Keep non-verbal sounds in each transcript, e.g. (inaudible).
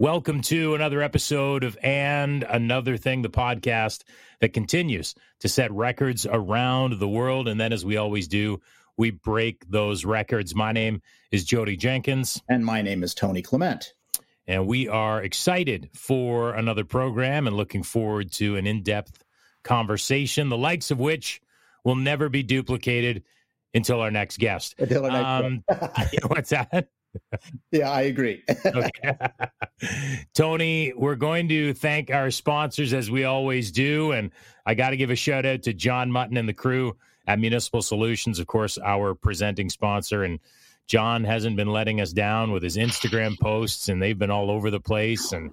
Welcome to another episode of And Another Thing, the podcast that continues to set records around the world. And then, as we always do, we break those records. My name is Jodie Jenkins. And my name is Tony Clement. And we are excited for another program and looking forward to an in depth conversation, the likes of which will never be duplicated until our next guest. Until our next um, (laughs) what's that? Yeah, I agree. (laughs) Tony, we're going to thank our sponsors as we always do. And I got to give a shout out to John Mutton and the crew at Municipal Solutions, of course, our presenting sponsor. And John hasn't been letting us down with his Instagram posts, and they've been all over the place. And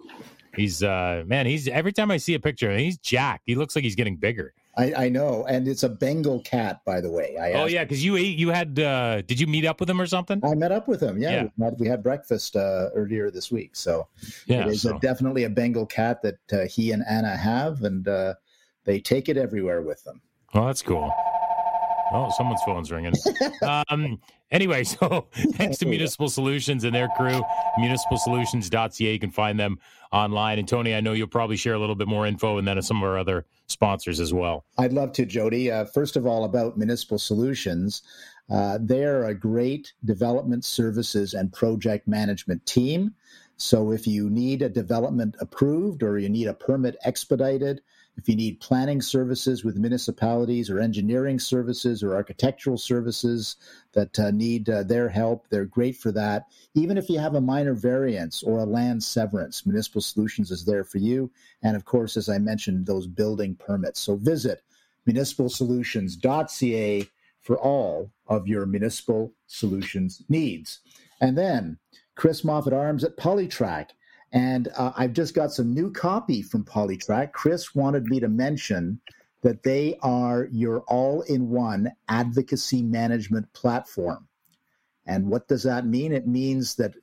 he's, uh, man, he's every time I see a picture, he's Jack. He looks like he's getting bigger. I, I, know, and it's a Bengal cat, by the way. I oh yeah, because you ate, you had uh, did you meet up with him or something? I met up with him. Yeah, yeah. We, had, we, had, breakfast uh, earlier this week, so yeah, it is so. a, definitely a Bengal cat that uh, he and Anna have, and uh, they take it everywhere with them. Oh, that's cool. Oh, someone's phone's ringing. (laughs) um, anyway, so (laughs) thanks to Municipal Solutions and their crew, municipalsolutions.ca. You can find them online. And Tony, I know you'll probably share a little bit more info and then some of our other sponsors as well. I'd love to, Jodie. Uh, first of all, about Municipal Solutions. Uh, they're a great development services and project management team. So if you need a development approved or you need a permit expedited, if you need planning services with municipalities or engineering services or architectural services that uh, need uh, their help, they're great for that. Even if you have a minor variance or a land severance, Municipal Solutions is there for you. And of course, as I mentioned, those building permits. So visit municipalsolutions.ca for all of your municipal solutions needs. And then Chris Moffat Arms at PoliTraQ and uh, I've just got some new copy from PoliTraQ. Chris wanted me to mention that they are your all in one advocacy management platform. And what does that mean? It means that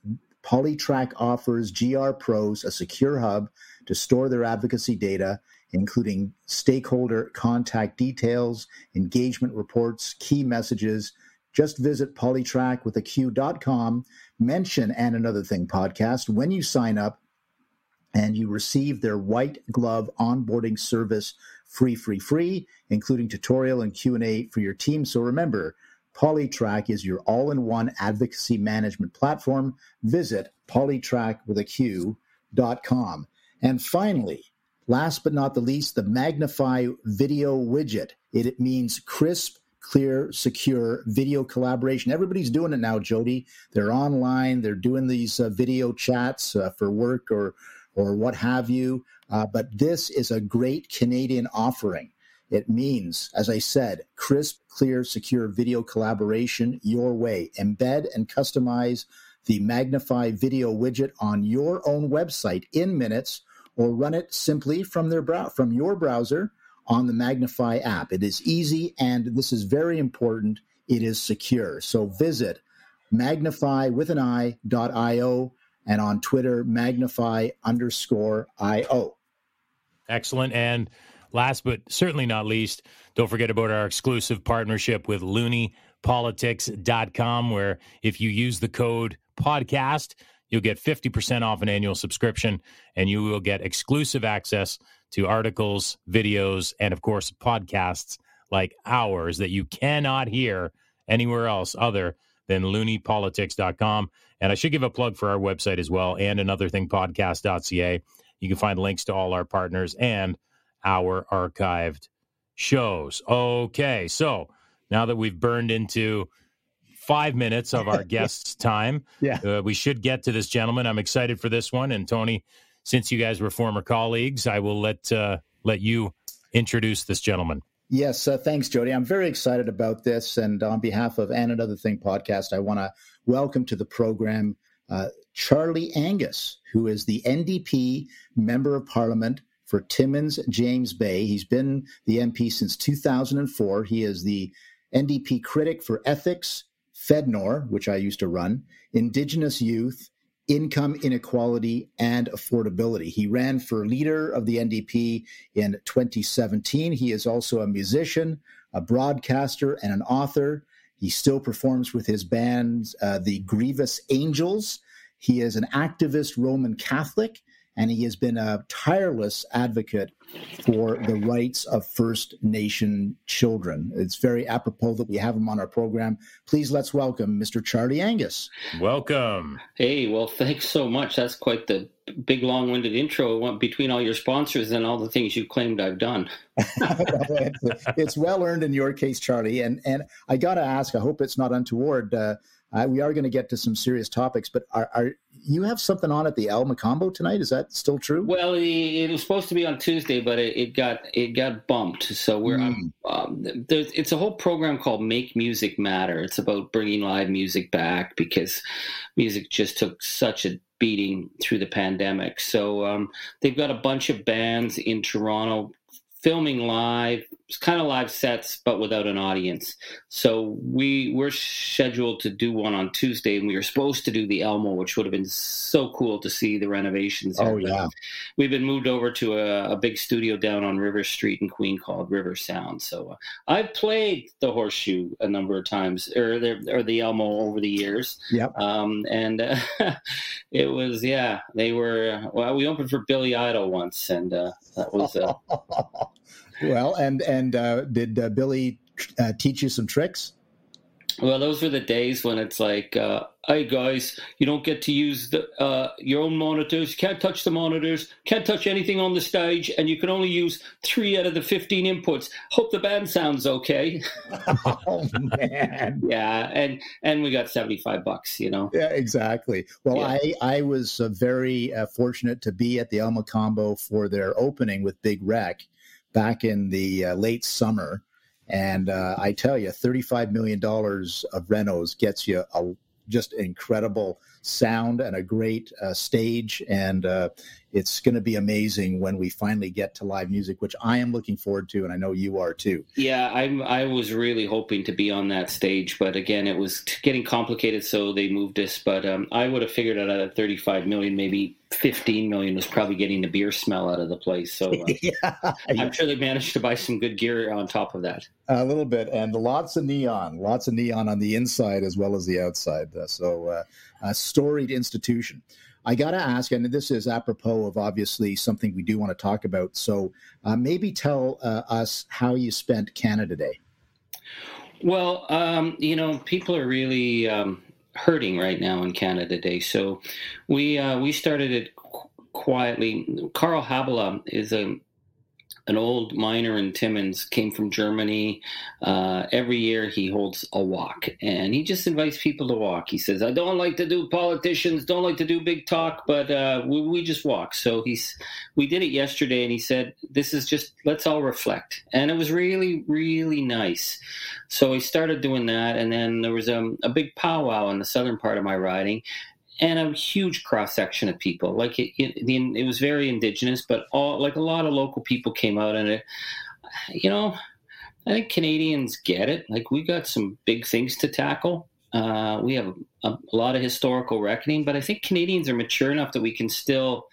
PoliTraQ offers GR Pros a secure hub to store their advocacy data, including stakeholder contact details, engagement reports, key messages. Just visit polytrack with a Q.com, mention and another thing podcast when you sign up and you receive their white glove onboarding service free free free including tutorial and q&a for your team so remember polytrack is your all-in-one advocacy management platform visit PoliTraQ with a q.com and finally last but not the least the magnify video widget it, it means crisp clear, secure video collaboration. Everybody's doing it now, Jodie. They're online. They're doing these uh, video chats uh, for work or or what have you. Uh, but this is a great Canadian offering. It means, as I said, crisp, clear, secure video collaboration your way. Embed and customize the Magnify video widget on your own website in minutes or run it simply from their brow- from your browser on the Magnify app. It is easy and this is very important. It is secure. So visit magnify with an i.io and on Twitter, magnify underscore IO. Excellent. And last but certainly not least, don't forget about our exclusive partnership with looneypolitics.com, where if you use the code podcast, you'll get 50% off an annual subscription and you will get exclusive access to articles, videos, and of course, podcasts like ours that you cannot hear anywhere else other than looneypolitics.com. And I should give a plug for our website as well and another thing podcast.ca. You can find links to all our partners and our archived shows. Okay, so now that we've burned into five minutes of our (laughs) guest's time, yeah, uh, we should get to this gentleman. I'm excited for this one. And Tony, since you guys were former colleagues, I will let uh, let you introduce this gentleman. Yes, uh, thanks, Jodie. I'm very excited about this. And on behalf of And Another Thing podcast, I want to welcome to the program uh, Charlie Angus, who is the NDP Member of Parliament for Timmins James Bay. He's been the MP since 2004. He is the NDP critic for ethics, FedNor, which I used to run, Indigenous youth, income inequality and affordability. He ran for leader of the NDP in 2017. He is also a musician, a broadcaster, and an author. He still performs with his band, uh, the Grievous Angels. He is an activist Roman Catholic and he has been a tireless advocate for the rights of First Nation children. It's very apropos that we have him on our program. Please let's welcome Mr. Charlie Angus. Welcome. Hey, well, thanks so much. That's quite the big, long winded intro between all your sponsors and all the things you claimed I've done. (laughs) (laughs) it's well earned in your case, Charlie. And, and I got to ask, I hope it's not untoward. Uh, uh, we are going to get to some serious topics, but are, are, you have something on at the El Mocambo tonight? Is that still true? Well, it, was supposed to be on Tuesday, but it, it got it got bumped. So we're mm. um, it's a whole program called Make Music Matter. It's about bringing live music back because music just took such a beating through the pandemic. So um, they've got a bunch of bands in Toronto filming live, it's kind of live sets, but without an audience. So we we're scheduled to do one on Tuesday, and we were supposed to do the Elmo, which would have been so cool to see the renovations. Oh yeah, we've been moved over to a, a, big studio down on River Street in Queen called River Sound. So uh, I've played the Horseshoe a number of times, or the or the Elmo over the years. Yep. Um, and uh, (laughs) it was yeah, they were well. We opened for Billy Idol once, and uh, that was. (laughs) Well, and and uh, did uh, Billy uh, teach you some tricks? Well, those were the days when it's like, uh, "Hey guys, you don't get to use the uh, your own monitors. You can't touch the monitors. Can't touch anything on the stage, and you can only use three out of the fifteen inputs. Hope the band sounds okay." (laughs) oh man! (laughs) yeah, and and we got seventy five bucks. You know. Yeah, exactly. Well, yeah. I I was uh, very uh, fortunate to be at the El Mocambo for their opening with Big Wreck back in the uh, late summer. And uh, I tell you, $35 million of renos gets you a just incredible sound and a great uh, stage. And uh, it's going to be amazing when we finally get to live music, which I am looking forward to, and I know you are too. Yeah, I'm. I was really hoping to be on that stage, but again, it was getting complicated, so they moved us. But um, I would have figured out at 35 million, maybe 15 million was probably getting the beer smell out of the place. So uh, (laughs) yeah. I'm sure they managed to buy some good gear on top of that. A little bit, and lots of neon, lots of neon on the inside as well as the outside. Uh, so, uh, a storied institution. I got to ask, and this is apropos of obviously something we do want to talk about. So uh, maybe tell uh, us how you spent Canada Day. Well, um, you know, people are really um, hurting right now in Canada Day. So we uh, we started it qu- quietly. Carl Habala is a an old miner in Timmins, came from Germany. Uh, every year he holds a walk and he just invites people to walk. He says, I don't like to do politicians, don't like to do big talk, but uh, we, we, just walk. So he's, we did it yesterday and he said, This is just, let's all reflect. And it was really, really nice. So he started doing that. And then there was um, a big powwow in the southern part of my riding and a huge cross section of people. Like it, it, it, was very indigenous, but all like a lot of local people came out, and it, you know, I think Canadians get it. Like we got some big things to tackle. Uh, we have a, a, lot of historical reckoning, but I think Canadians are mature enough that we can still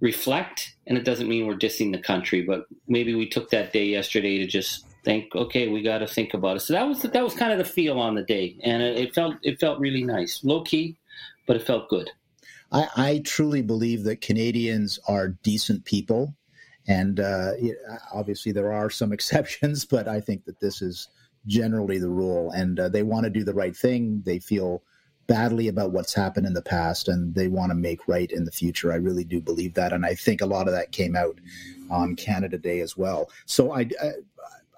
reflect. And it doesn't mean we're dissing the country, but maybe we took that day yesterday to just think, okay, we got to think about it. So that was that was kind of the feel on the day, and it, it felt it felt really nice, low key, but it felt good. I, I truly believe that Canadians are decent people. And uh, obviously, there are some (laughs) exceptions, but I think that this is generally the rule. And uh, they want to do the right thing. They feel badly about what's happened in the past and they want to make right in the future. I really do believe that. And I think a lot of that came out on Canada Day as well. So I, uh,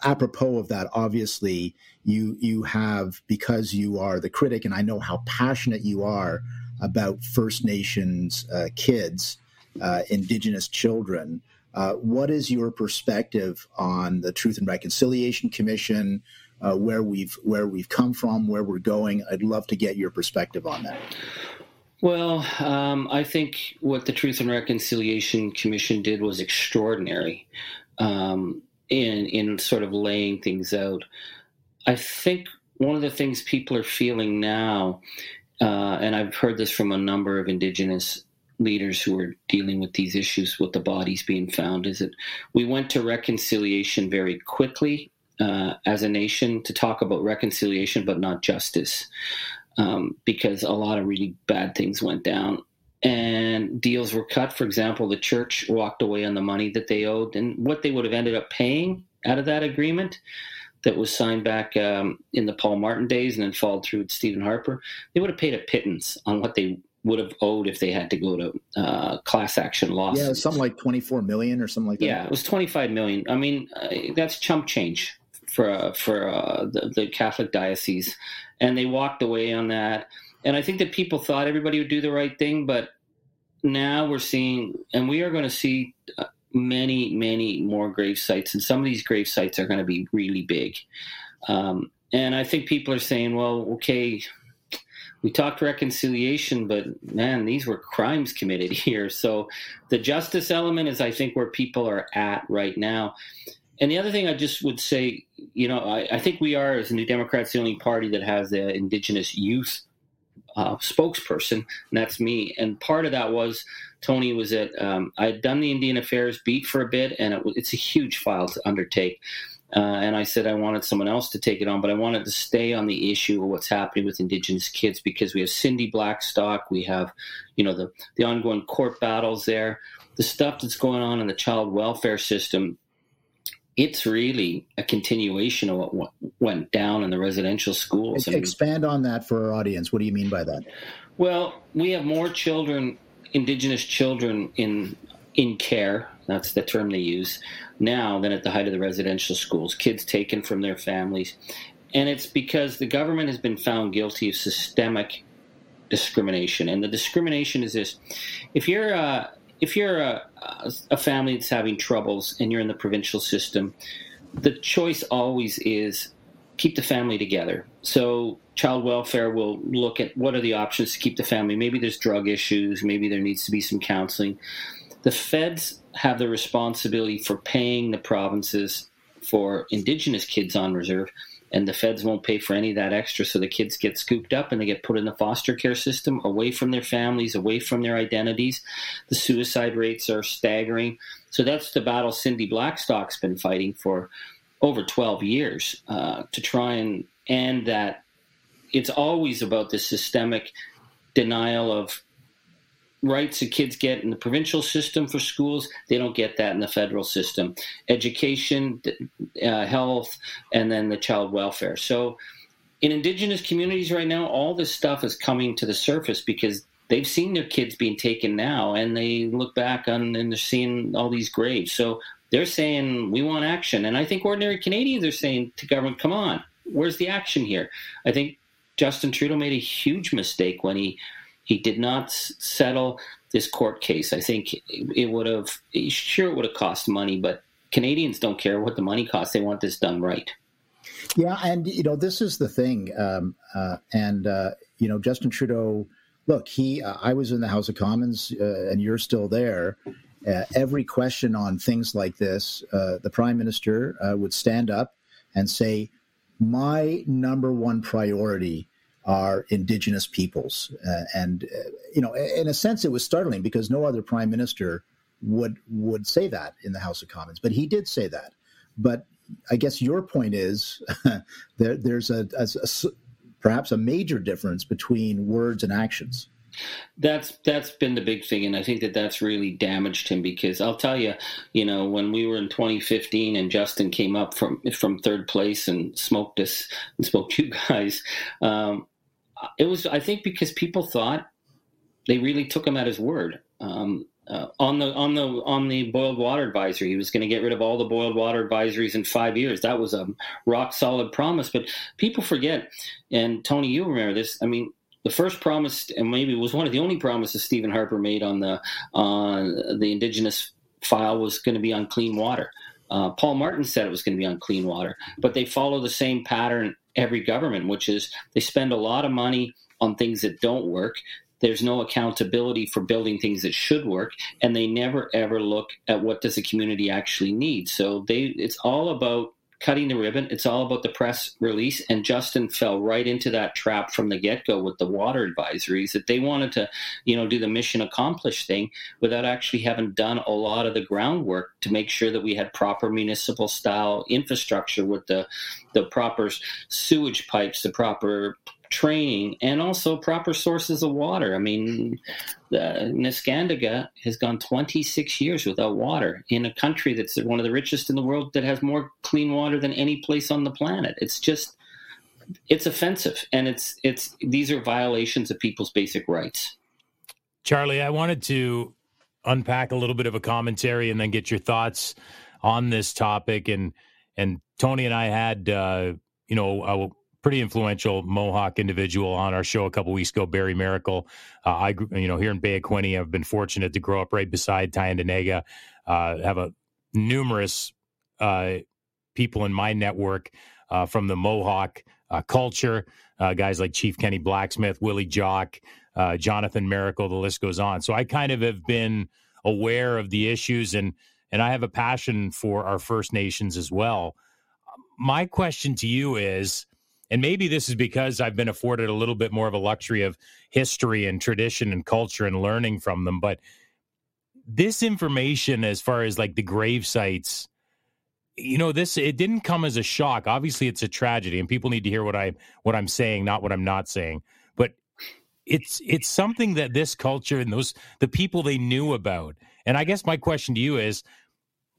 apropos of that, obviously you you have because you are the critic, and I know how passionate you are about First Nations uh, kids, uh, Indigenous children. Uh, what is your perspective on the Truth and Reconciliation Commission? Uh, where we've where we've come from, where we're going. I'd love to get your perspective on that. Well, um, I think what the Truth and Reconciliation Commission did was extraordinary. Um, in in sort of laying things out. I think one of the things people are feeling now, uh, and I've heard this from a number of Indigenous leaders who are dealing with these issues with the bodies being found, is that we went to reconciliation very quickly uh, as a nation to talk about reconciliation, but not justice. um, because a lot of really bad things went down and deals were cut. For example, the church walked away on the money that they owed and what they would have ended up paying out of that agreement that was signed back um, in the Paul Martin days and then followed through with Stephen Harper. They would have paid a pittance on what they would have owed if they had to go to uh, class action lawsuits. Yeah, something like 24 million or something like that. Yeah, it was 25 million. I mean, uh, that's chump change for uh, for uh, the, the, Catholic diocese, and they walked away on that. And I think that people thought everybody would do the right thing, but now we're seeing, and we are going to see uh, many, many more grave sites, and some of these grave sites are going to be really big. Um, and I think people are saying, well, okay, we talked reconciliation, but man, these were crimes committed (laughs) here. So the justice element is, I think, where people are at right now. And the other thing I just would say, you know, I, I think we are, as New Democrats, the only party that has the Indigenous youth uh, spokesperson, and that's me. And part of that was Tony was at, um, I had done the Indian Affairs beat for a bit, and it, it's a huge file to undertake. Uh, and I said I wanted someone else to take it on, but I wanted to stay on the issue of what's happening with Indigenous kids because we have Cindy Blackstock, we have, you know, the the ongoing court battles there, the stuff that's going on in the child welfare system it's really a continuation of what went down in the residential schools. Expand on that for our audience. What do you mean by that? Well, we have more children, Indigenous children, in in care. That's the term they use now than at the height of the residential schools. Kids taken from their families, and it's because the government has been found guilty of systemic discrimination. And the discrimination is this: if you're uh, if you're a, a family that's having troubles and you're in the provincial system, the choice always is keep the family together. So child welfare will look at what are the options to keep the family. Maybe there's drug issues, maybe there needs to be some counseling. The feds have the responsibility for paying the provinces for indigenous kids on reserve and the feds won't pay for any of that extra so the kids get scooped up and they get put in the foster care system away from their families away from their identities. The suicide rates are staggering. So that's the battle cindy blackstock's been fighting for over 12 years uh, to try and end that it's always about the systemic denial of rights that kids get in the provincial system for schools, they don't get that in the federal system. Education, uh, health, and then the child welfare. So, in Indigenous communities right now, all this stuff is coming to the surface because they've seen their kids being taken now, and they look back on and they're seeing all these graves. So they're saying we want action, and I think ordinary Canadians are saying to government, "Come on, where's the action here?" I think Justin Trudeau made a huge mistake when he he did not settle this court case. I think it would have, sure, it would have cost money, but Canadians don't care what the money costs. They want this done right. Yeah, and you know this is the thing, um, uh, and uh, you know Justin Trudeau. Look, he. Uh, I was in the House of Commons, uh, and you're still there. Uh, every question on things like this, uh, the Prime Minister would stand up and say, "My number one priority are indigenous peoples. Uh, and, uh, you know, in a sense, it was startling because no other prime minister would would say that in the House of Commons, but he did say that. But I guess your point is (laughs) there, there's a, a, a, perhaps a major difference between words and actions. That's that's been the big thing, and I think that that's really damaged him because I'll tell you, you know, when we were in 2015 and Justin came up from from third place and smoked us and smoked you guys, um, it was I think because people thought they really took him at his word. Um, uh, on the on the on the boiled water advisory, he was going to get rid of all the boiled water advisories in five years. That was a rock solid promise. But people forget, and Tony, you remember this. I mean, the first promise, and maybe it was one of the only promises Stephen Harper made on the on the Indigenous file was going to be on clean water. Uh, Paul Martin said it was going to be on clean water, but they follow the same pattern every government, which is they spend a lot of money on things that don't work. There's no accountability for building things that should work, and they never ever look at what does the community actually need. So they, it's all about cutting the ribbon. It's all about the press release. And Justin fell right into that trap from the get go with the water advisories that they wanted to, you know, do the mission accomplished thing without actually having done a lot of the groundwork to make sure that we had proper municipal style infrastructure with the the proper sewage pipes, the proper training and also proper sources of water. I mean, uh, Neskantaga has gone 26 years without water in a country that's one of the richest in the world that has more clean water than any place on the planet. It's just it's offensive and it's it's these are violations of people's basic rights. Charlie, I wanted to unpack a little bit of a commentary and then get your thoughts on this topic and and Tony and I had uh, you know a pretty influential Mohawk individual on our show a couple weeks ago, Barry Maracle. Uh, I you know here in Bay of I've been fortunate to grow up right beside Tyendinaga. Uh, have a numerous uh, people in my network uh, from the Mohawk uh, culture, uh, guys like Chief Kenny Blacksmith, Willie Jock, uh, Jonathan Maracle, the list goes on. So I kind of have been aware of the issues and and I have a passion for our First Nations as well. My question to you is, and maybe this is because I've been afforded a little bit more of a luxury of history and tradition and culture and learning from them, but this information as far as like the grave sites you know this it didn't come as a shock. Obviously it's a tragedy and people need to hear what i what i'm saying not what i'm not saying. But it's it's something that this culture and those the people they knew about. And i guess my question to you is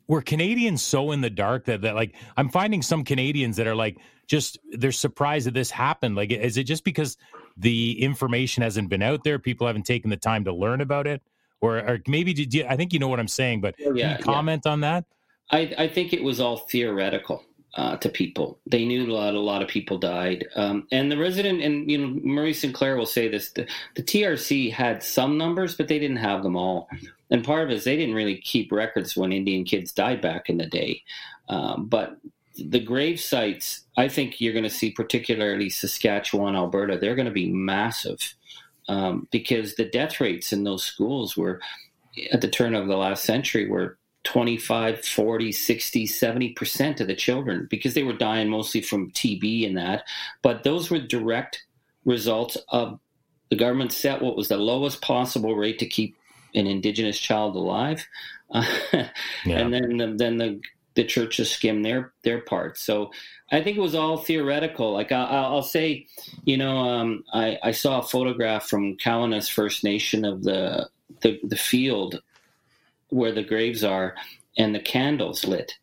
were canadians so in the dark that, that like i'm finding some canadians that are like just they're surprised that this happened like is it just because the information hasn't been out there people haven't taken the time to learn about it or, or maybe did you, i think you know what i'm saying but oh, yeah, comment yeah. on that I, I think it was all theoretical. Uh, to people. They knew a lot. A lot of people died, um, and the resident and you know Murray Sinclair will say this: the, the, TRC had some numbers, but they didn't have them all. And part of it is they didn't really keep records when Indian kids died back in the day. Um, but the grave sites, I think you're going to see, particularly Saskatchewan, Alberta, they're going to be massive um, because the death rates in those schools were at the turn of the last century were 25, 40, 60, 70% of the children because they were dying mostly from TB and that. But those were direct results of the government set what was the lowest possible rate to keep an Indigenous child alive. (laughs) Uh, yeah. And then the, then the, the churches skim their their part. So I think it was all theoretical. Like I, will say, you know, um, I, I saw a photograph from Cowessess First Nation of the the, the field where the graves are and the candles lit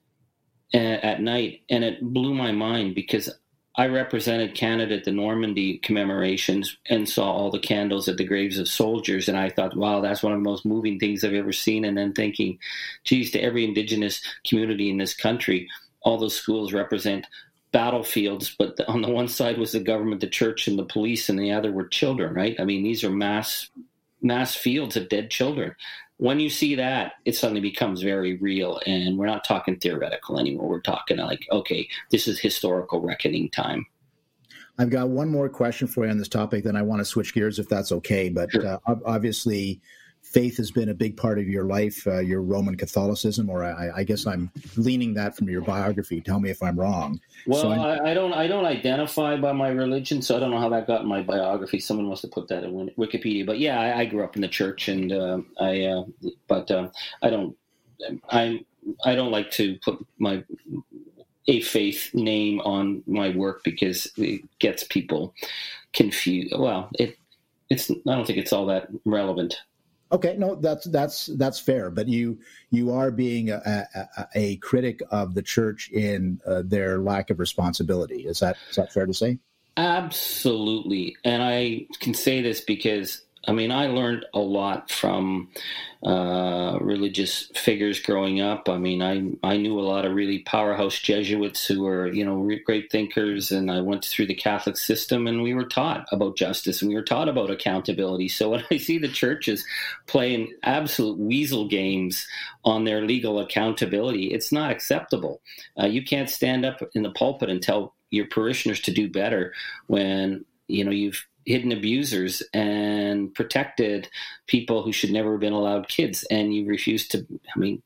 at night. And it blew my mind because I represented Canada at the Normandy commemorations and saw all the candles at the graves of soldiers. And I thought, wow, that's one of the most moving things I've ever seen. And then thinking, geez, to every Indigenous community in this country, all those schools represent battlefields, but on the one side was the government, the church, and the police, and the other were children, right? I mean, these are mass mass fields of dead children when you see that, it suddenly becomes very real. And we're not talking theoretical anymore. We're talking like, okay, this is historical reckoning time. I've got one more question for you on this topic, then I want to switch gears if that's okay. But sure. uh, obviously, faith has been a big part of your life, uh, your Roman Catholicism, or I, I, guess I'm leaning that from your biography. Tell me if I'm wrong. Well, so I, I, don't, I don't identify by my religion, so I don't know how that got in my biography. Someone must have put that in Wikipedia. But yeah, I, I grew up in the church, and uh, I, uh, but uh, I don't, I, I don't like to put my a faith name on my work because it gets people confused. Well, it, it's, I don't think it's all that relevant. Okay, no, that's that's that's fair. But you you are being a, a, a critic of the church in uh, their lack of responsibility. Is that is that fair to say? Absolutely, and I can say this because I mean, I learned a lot from uh, religious figures growing up. I mean, I I knew a lot of really powerhouse Jesuits who were, you know, great thinkers, and I went through the Catholic system, and we were taught about justice, and we were taught about accountability. So (laughs) when I see the churches playing absolute weasel games on their legal accountability, it's not acceptable. Uh, you can't stand up in the pulpit and tell your parishioners to do better when you know you've hidden abusers and protected people who should never have been allowed kids. And you refused to, I mean,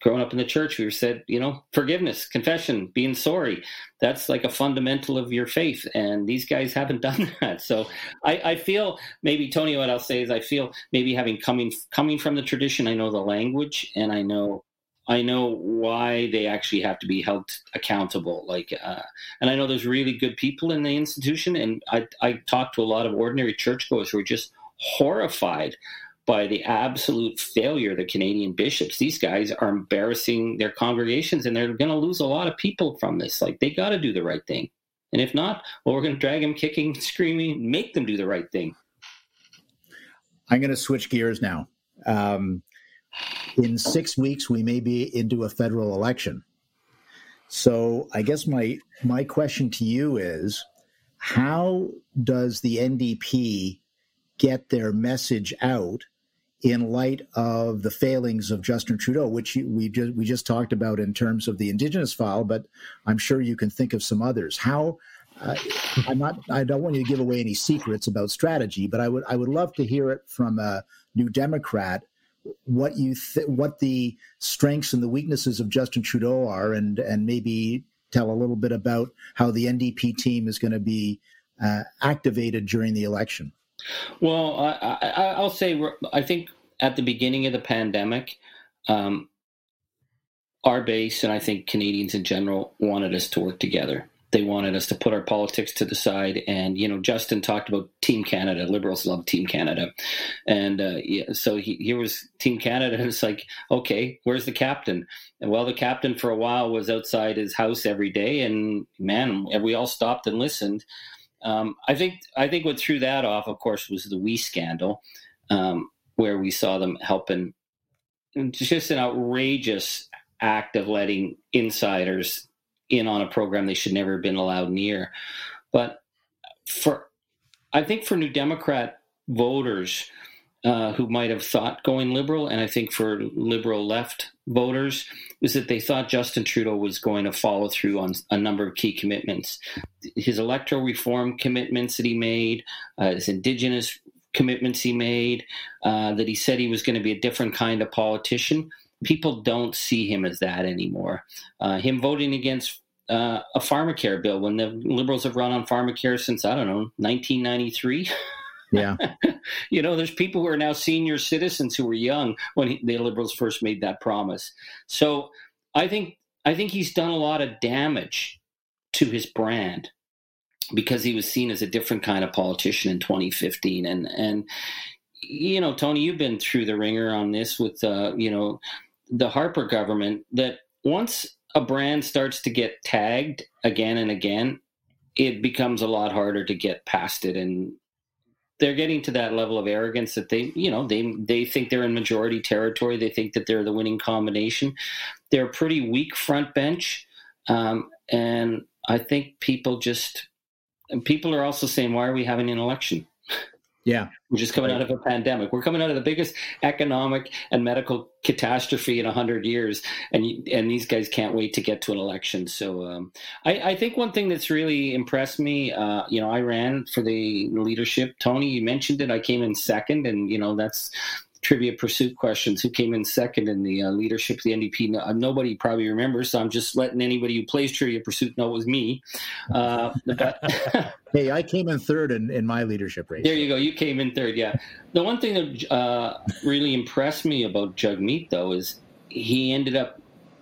growing up in the church, we were said, you know, forgiveness, confession, being sorry. That's like a fundamental of your faith. And these guys haven't (laughs) done that. So I, I, feel maybe Tony, what I'll say is I feel maybe having coming coming from the tradition, I know the language and I know I know why they actually have to be held accountable. Like, uh, and I know there's really good people in the institution, and I I talked to a lot of ordinary churchgoers who are just horrified by the absolute failure of the Canadian bishops. These guys are embarrassing their congregations, and they're going to lose a lot of people from this. Like, they got to do the right thing, and if not, well, we're going to drag them kicking, screaming, make them do the right thing. I'm going to switch gears now. Um, in six weeks we may be into a federal election. So I guess my my question to you is how does the NDP get their message out in light of the failings of Justin Trudeau, which we just we just talked about in terms of the Indigenous file, but I'm sure you can think of some others. How uh, I'm not. I don't want you to give away any secrets about strategy, but I would. I would love to hear it from a New Democrat what you th- what the strengths and the weaknesses of Justin Trudeau are, and and maybe tell a little bit about how the NDP team is going to be uh, activated during the election. Well, I, will say I think at the beginning of the pandemic, um, our base and I think Canadians in general wanted us to work together they wanted us to put our politics to the side. And you know, Justin talked about Team Canada. Liberals love Team Canada, and uh, yeah, so he, here was Team Canada, and it's like, okay, where's the captain? And well, the captain for a while was outside his house every day, and man, we all stopped and listened. Um, I think I think what threw that off, of course, was the WE scandal, um, where we saw them helping. It's Just an outrageous act of letting insiders in on a program they should never have been allowed near. But for, I think for New Democrat voters uh, who might have thought going liberal, and I think for liberal left voters, is that they thought Justin Trudeau was going to follow through on a number of key commitments. His electoral reform commitments that he made, uh, his indigenous commitments he made, uh, that he said he was going to be a different kind of politician people don't see him as that anymore. Uh, him voting against uh, a pharmacare bill when the liberals have run on pharmacare since I don't know 1993. Yeah, (laughs) you know, there's people who are now senior citizens who were young when he, the liberals first made that promise. So I think I think he's done a lot of damage to his brand because he was seen as a different kind of politician in 2015 and and you know tony you've been through the ringer on this with uh, you know the Harper government that once a brand starts to get tagged again and again, it becomes a lot harder to get past it. And they're getting to that level of arrogance that they, you know, they they think they're in majority territory. They think that they're the winning combination. They're a pretty weak front bench, um, and I think people just people are also saying, "Why are we having an election?" Yeah. We're just coming out of a pandemic. We're coming out of the biggest economic and medical catastrophe in 100 years. And and these guys can't wait to get to an election. So um, I, I, think one thing that's really impressed me, uh, you know, I ran for the leadership. Tony, you mentioned it. I came in second. And, you know, that's trivia pursuit questions. Who came in second in the uh, leadership of the NDP? No, uh, nobody probably remembers, so I'm just letting anybody who plays trivia pursuit know it was me. Uh, (laughs) but, (laughs) hey, I came in third in, in my leadership race. There you go. You came in third. Yeah. The one thing that uh, really impressed me about Jagmeet, though, is he ended up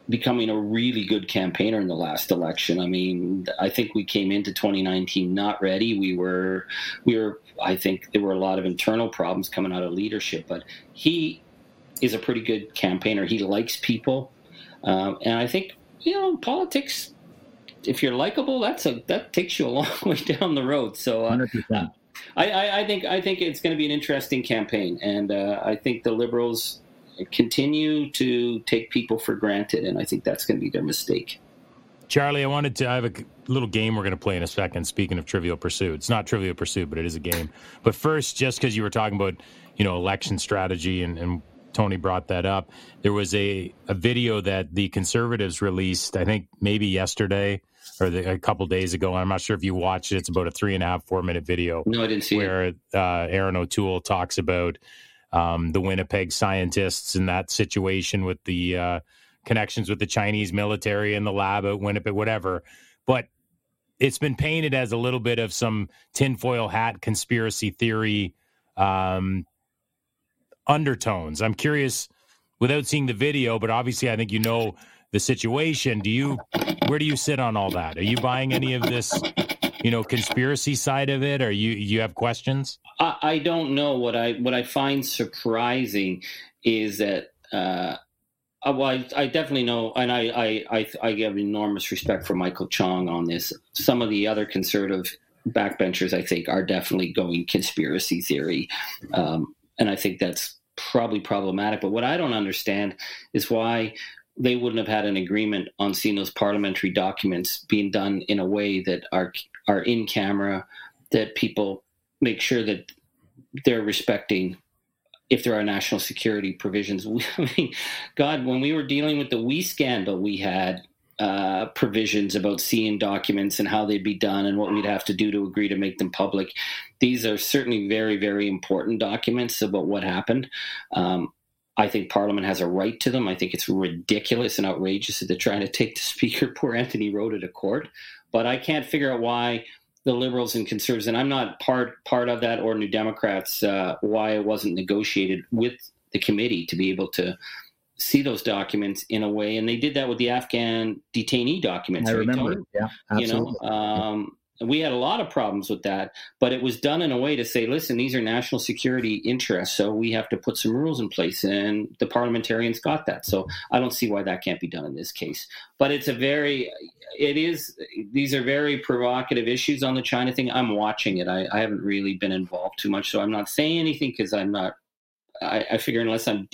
becoming a really good campaigner in the last election. I mean, I think we came into 2019 not ready. We were, we were. I think there were a lot of internal problems coming out of leadership, but he is a pretty good campaigner. He likes people, um, and I think you know politics. If you're likable, that's a that takes you a (laughs) long way down the road. So, uh, I, I, I, think I think it's going to be an interesting campaign, and uh, I think the liberals continue to take people for granted, and I think that's going to be their mistake. Charlie, I wanted to. I have a little game we're going to play in a second. Speaking of Trivial Pursuit, it's not Trivial Pursuit, but it is a game. But first, just because you were talking about, you know, election strategy, and, and Tony brought that up, there was a a video that the Conservatives released. I think maybe yesterday or the, a couple days ago. I'm not sure if you watched it. It's about a three and a half, four minute video. No, I didn't see where, it. Where uh, Erin O'Toole talks about um, the Winnipeg scientists in that situation with the uh, connections with the Chinese military and the lab at Winnipeg, whatever. But it's been painted as a little bit of some tinfoil hat conspiracy theory um, undertones. I'm curious without seeing the video, but obviously I think you know the situation. Do you where do you sit on all that? Are you buying any of this, you know, conspiracy side of it? Or you you have questions? I, I don't know. What I what I find surprising is that uh, uh, well, I, I, definitely know, and I, I, I, I give enormous respect for Michael Chong on this. Some of the other conservative backbenchers, I think, are definitely going conspiracy theory, um, and I think that's probably problematic. But what I don't understand is why they wouldn't have had an agreement on seeing those parliamentary documents being done in a way that are are in camera, that people make sure that they're respecting if there are national security provisions. (laughs) I mean, God, when we were dealing with the WE scandal, we had uh, provisions about seeing documents and how they'd be done and what we'd have to do to agree to make them public. These are certainly very, very important documents about what happened. Um, I think Parliament has a right to them. I think it's ridiculous and outrageous that they're trying to take the (laughs) Speaker, poor Anthony Rota, to court. But I can't figure out why the liberals and conservatives, and I'm not part part of that or New Democrats, uh, why it wasn't negotiated with the committee to be able to see those documents in a way, and they did that with the Afghan detainee documents. I right, remember, Tony? yeah, absolutely. You know, um, we had a lot of problems with that, but it was done in a way to say, listen, these are national security interests, so we have to put some rules in place. And the parliamentarians got that. So I don't see why that can't be done in this case. But it's a very, it is, these are very provocative issues on the China thing. I'm watching it. I, I haven't really been involved too much, so I'm not saying anything because I'm not I, I, figure unless I'm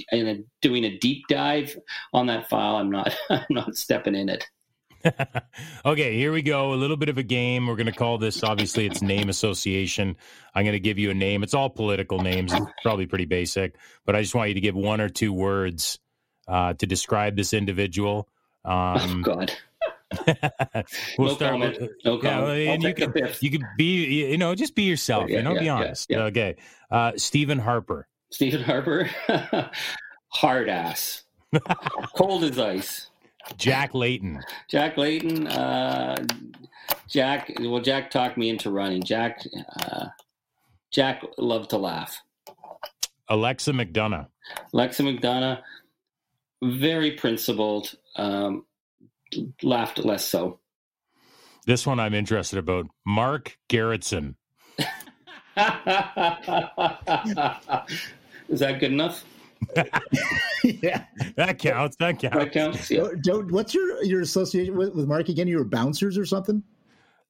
doing a deep dive on that file, I'm not (laughs) I'm not stepping in it. (laughs) okay, here we go. A little bit of a game. We're going to call this, obviously, it's name association. I'm going to give you a name. It's all political names, it's probably pretty basic, but I just want you to give one or two words uh, to describe this individual. Um, oh, God. (laughs) we'll no start comment. with no comment. Yeah, and you can you can be you know just be yourself. Yeah, you know, yeah, be honest. Yeah, okay, uh, Stephen Harper. Stephen Harper, (laughs) hard ass, cold as ice. Jack Layton. Jack Layton. Uh, Jack. Well, Jack talked me into running. Jack. Uh, Jack loved to laugh. Alexa McDonough. Alexa McDonough. Very principled. Um, laughed less so. This one I'm interested about. Mark Gerretsen. (laughs) Is that good enough? (laughs) yeah, that counts. That counts. That counts. Yeah. Don't, what's your your association with, with Mark again? You were bouncers or something?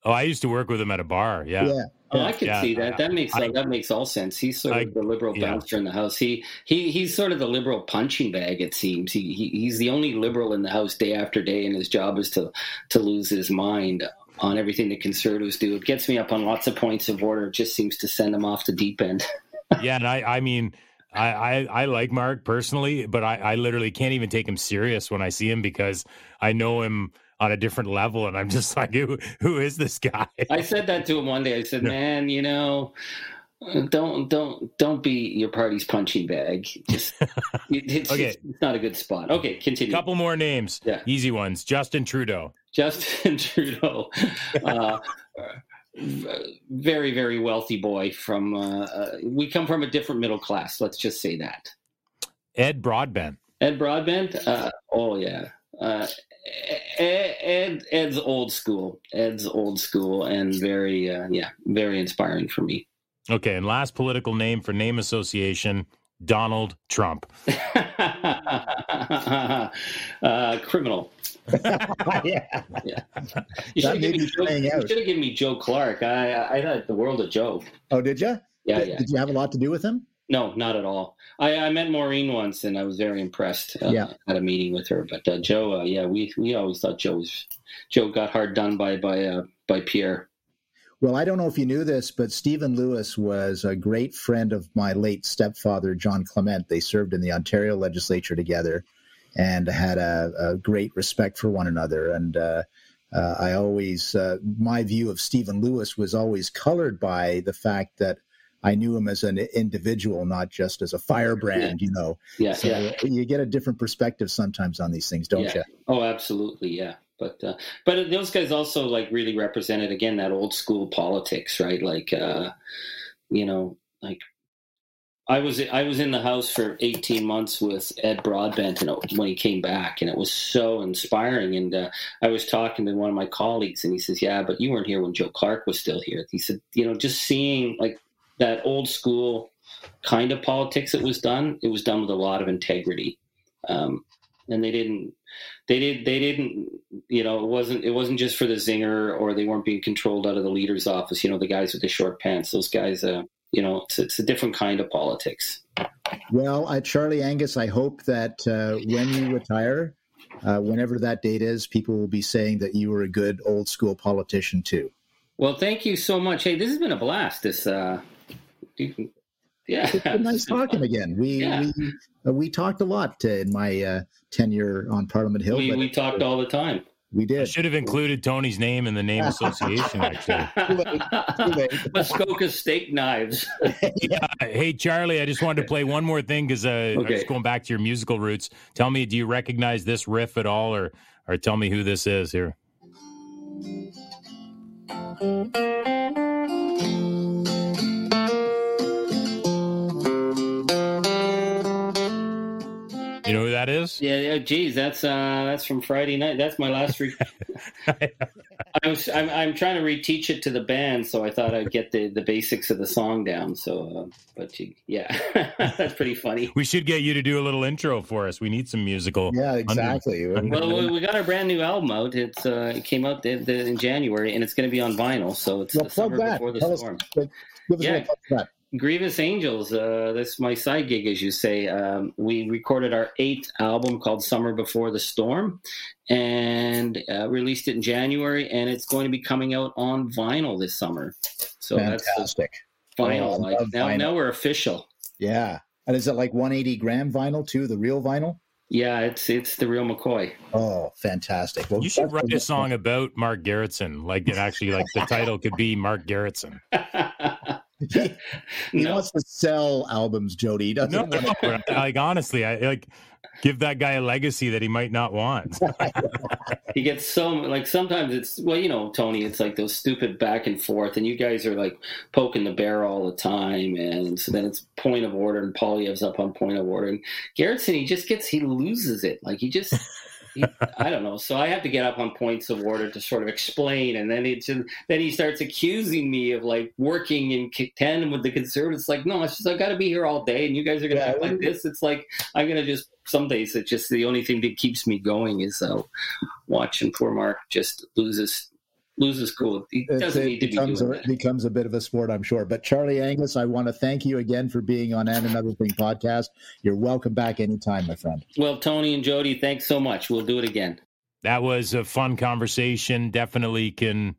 Oh, I used to work with him at a bar. Yeah. Yeah. Oh, I can yeah. see that. That makes I, that makes all sense. He's sort of I, the liberal yeah. bouncer in the house. He he he's sort of the liberal punching bag. It seems he, he he's the only liberal in the house day after day, and his job is to to lose his mind on everything the conservatives do. It gets me up on lots of points of order. It just seems to send them off the deep end. (laughs) yeah, and I I mean I, I, I like Mark personally, but I, I literally can't even take him serious when I see him because I know him on a different level, and I'm (laughs) just like, who who is this guy? I said that to him one day. I said, man, you know, don't don't don't be your party's punching bag. Just, (laughs) it's, okay. it's, it's not a good spot. Okay, continue. Couple more names. Yeah, easy ones. Justin Trudeau. Justin (laughs) Trudeau. Uh, very very wealthy boy from uh, uh, we come from a different middle class let's just say that. Ed broadbent. Ed broadbent? Uh, oh yeah. Uh, ed ed's old school. Ed's old school and very uh, yeah very inspiring for me. Okay and last political name for name association donald trump (laughs) (laughs) uh, criminal (laughs) yeah. yeah. You should, have given me Joe Clark. I I thought the world of Joe. Oh, did you? Yeah, did, yeah. Did you have a lot to do with him? No, not at all. I, I met Maureen once, and I was very impressed. Uh, yeah, at a meeting with her. But uh, Joe, uh, yeah, we we always thought Joe was Joe got hard done by by uh, by Pierre. Well, I don't know if you knew this, but Stephen Lewis was a great friend of my late stepfather, John Clement. They served in the Ontario legislature together and had a, a great respect for one another. And uh, uh, I always, uh, my view of Stephen Lewis was always colored by the fact that I knew him as an individual, not just as a firebrand, you know. Yeah, so yeah. You get a different perspective sometimes on these things, don't yeah. you? Oh, absolutely, yeah. But uh, but those guys also like really represented again that old school politics, right? Like uh, you know, like I was I was in the house for 18 months with Ed Broadbent and when he came back, and it was so inspiring. And uh, I was talking to one of my colleagues, and he says, "Yeah, but you weren't here when Joe Clark was still here." He said, "You know, just seeing like that old school kind of politics that was done, it was done with a lot of integrity." Um, and they didn't they did they didn't you know it wasn't it wasn't just for the zinger or they weren't being controlled out of the leader's office you know the guys with the short pants those guys uh, you know, it's, it's a different kind of politics. Well, uh, Charlie Angus, I hope that uh, when you retire, uh, whenever that date is, people will be saying that you were a good old school politician too. Well, thank you so much. Hey, this has been a blast. This, uh, yeah, it's been nice (laughs) talking fun. again. We yeah. we, uh, we talked a lot in my uh, tenure on Parliament Hill. We, we talked all the time. We did. I should have included Tony's name in the name association, (laughs) actually. Muskoka (laughs) steak knives. yeah. Hey, Charlie, I just wanted to play one more thing because uh, okay. I'm just going back to your musical roots. Tell me, do you recognize this riff at all, or or tell me who this is here? You know who that is? Yeah, yeah. Geez, that's uh, that's from Friday night. That's my last. Re- (laughs) (laughs) I was, I'm, I'm trying to reteach it to the band, so I thought I'd get the, the basics of the song down. So, uh, but yeah, (laughs) that's pretty funny. We should get you to do a little intro for us. We need some musical. Yeah, exactly. Under- well, we got our brand new album out. It's uh, it came out in January, and it's going to be on vinyl. So it's well, the summer that. before the Tell storm. Us, yeah. Grievous Angels. Uh, that's my side gig, as you say. Um, we recorded our eighth album called Summer Before the Storm and uh, released it in January, and it's going to be coming out on vinyl this summer. So Fantastic. that's vinyl. Oh, like, now, vinyl. now we're official. Yeah. And is it like 180 gram vinyl too, the real vinyl? Yeah, it's it's the real McCoy. Oh, fantastic! Well, you should write a song about Mark Gerretsen. Like it actually, like the title could be Mark Gerretsen. (laughs) he, he no. wants to sell albums, Jodie. He doesn't no, no, like honestly, I like give that guy a legacy that he might not want. (laughs) he gets so like sometimes it's well, you know, Tony, it's like those stupid back and forth, and you guys are like poking the bear all the time, and so then it's point of order, and Poilievre's up on point of order, and Gerretsen, he just gets he loses it, like he just I don't know. So I have to get up on points of order to sort of explain, and then it's then he starts accusing me of like working in tandem with the conservatives. It's like, no, it's just I've got to be here all day, and you guys are gonna yeah, act like this. It's like I'm gonna just some days it's just the only thing that keeps me going is uh, watching poor Mark just loses loses cool. He doesn't it need to becomes be doing a, becomes a bit of a sport, I'm sure. But Charlie Angus, I want to thank you again for being on And Another Thing podcast. You're welcome back anytime, my friend. Well, Tony and Jodie, thanks so much. We'll do it again. That was a fun conversation. Definitely can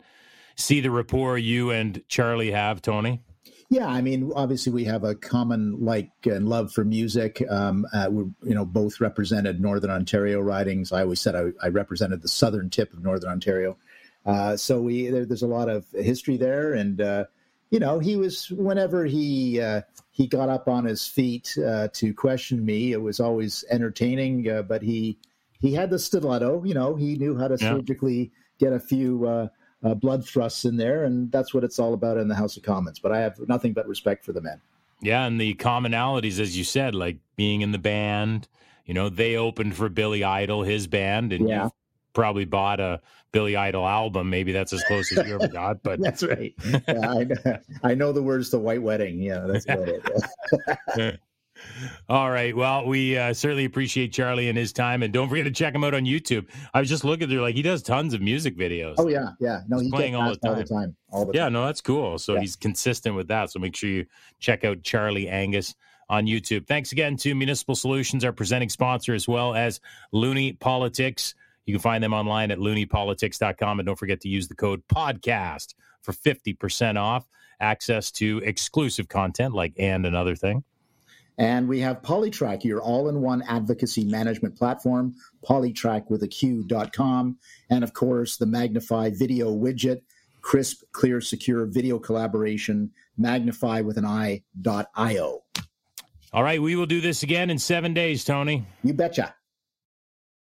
see the rapport you and Charlie have, Tony. Yeah, I mean, obviously we have a common like and love for music. Um, uh, we you know both represented Northern Ontario ridings. I always said I, I represented the southern tip of Northern Ontario. Uh, so we there, there's a lot of history there, and uh, you know he was whenever he uh, he got up on his feet uh, to question me, it was always entertaining. Uh, but he he had the stiletto, you know, he knew how to yeah. surgically get a few blood thrusts in there, and that's what it's all about in the House of Commons. But I have nothing but respect for the men. Yeah, and the commonalities, as you said, like being in the band. You know, they opened for Billy Idol, his band, and yeah. Probably bought a Billy Idol album. Maybe that's as close as you ever got. (laughs) But that's right. Yeah, I, know, I, know the words to White Wedding. Yeah, that's about it. (laughs) (laughs) All right. Well, we uh, certainly appreciate Charlie and his time, and don't forget to check him out on YouTube. I was just looking there; like he does tons of music videos. Oh yeah, yeah. No, he's, playing all the, all the, time. All the yeah, time. no, that's cool. So yeah. he's consistent with that. So make sure you check out Charlie Angus on YouTube. Thanks again to Municipal Solutions, our presenting sponsor, as well as Loonie Politics. You can find them online at looneypolitics.com. And don't forget to use the code podcast for 50% off access to exclusive content like and another thing. And we have PoliTraQ, your all in one advocacy management platform, Politrack with a Q.com. And of course, the Magnify video widget, crisp, clear, secure video collaboration, Magnify with an I.io. All right, we will do this again in seven days, Tony. You betcha.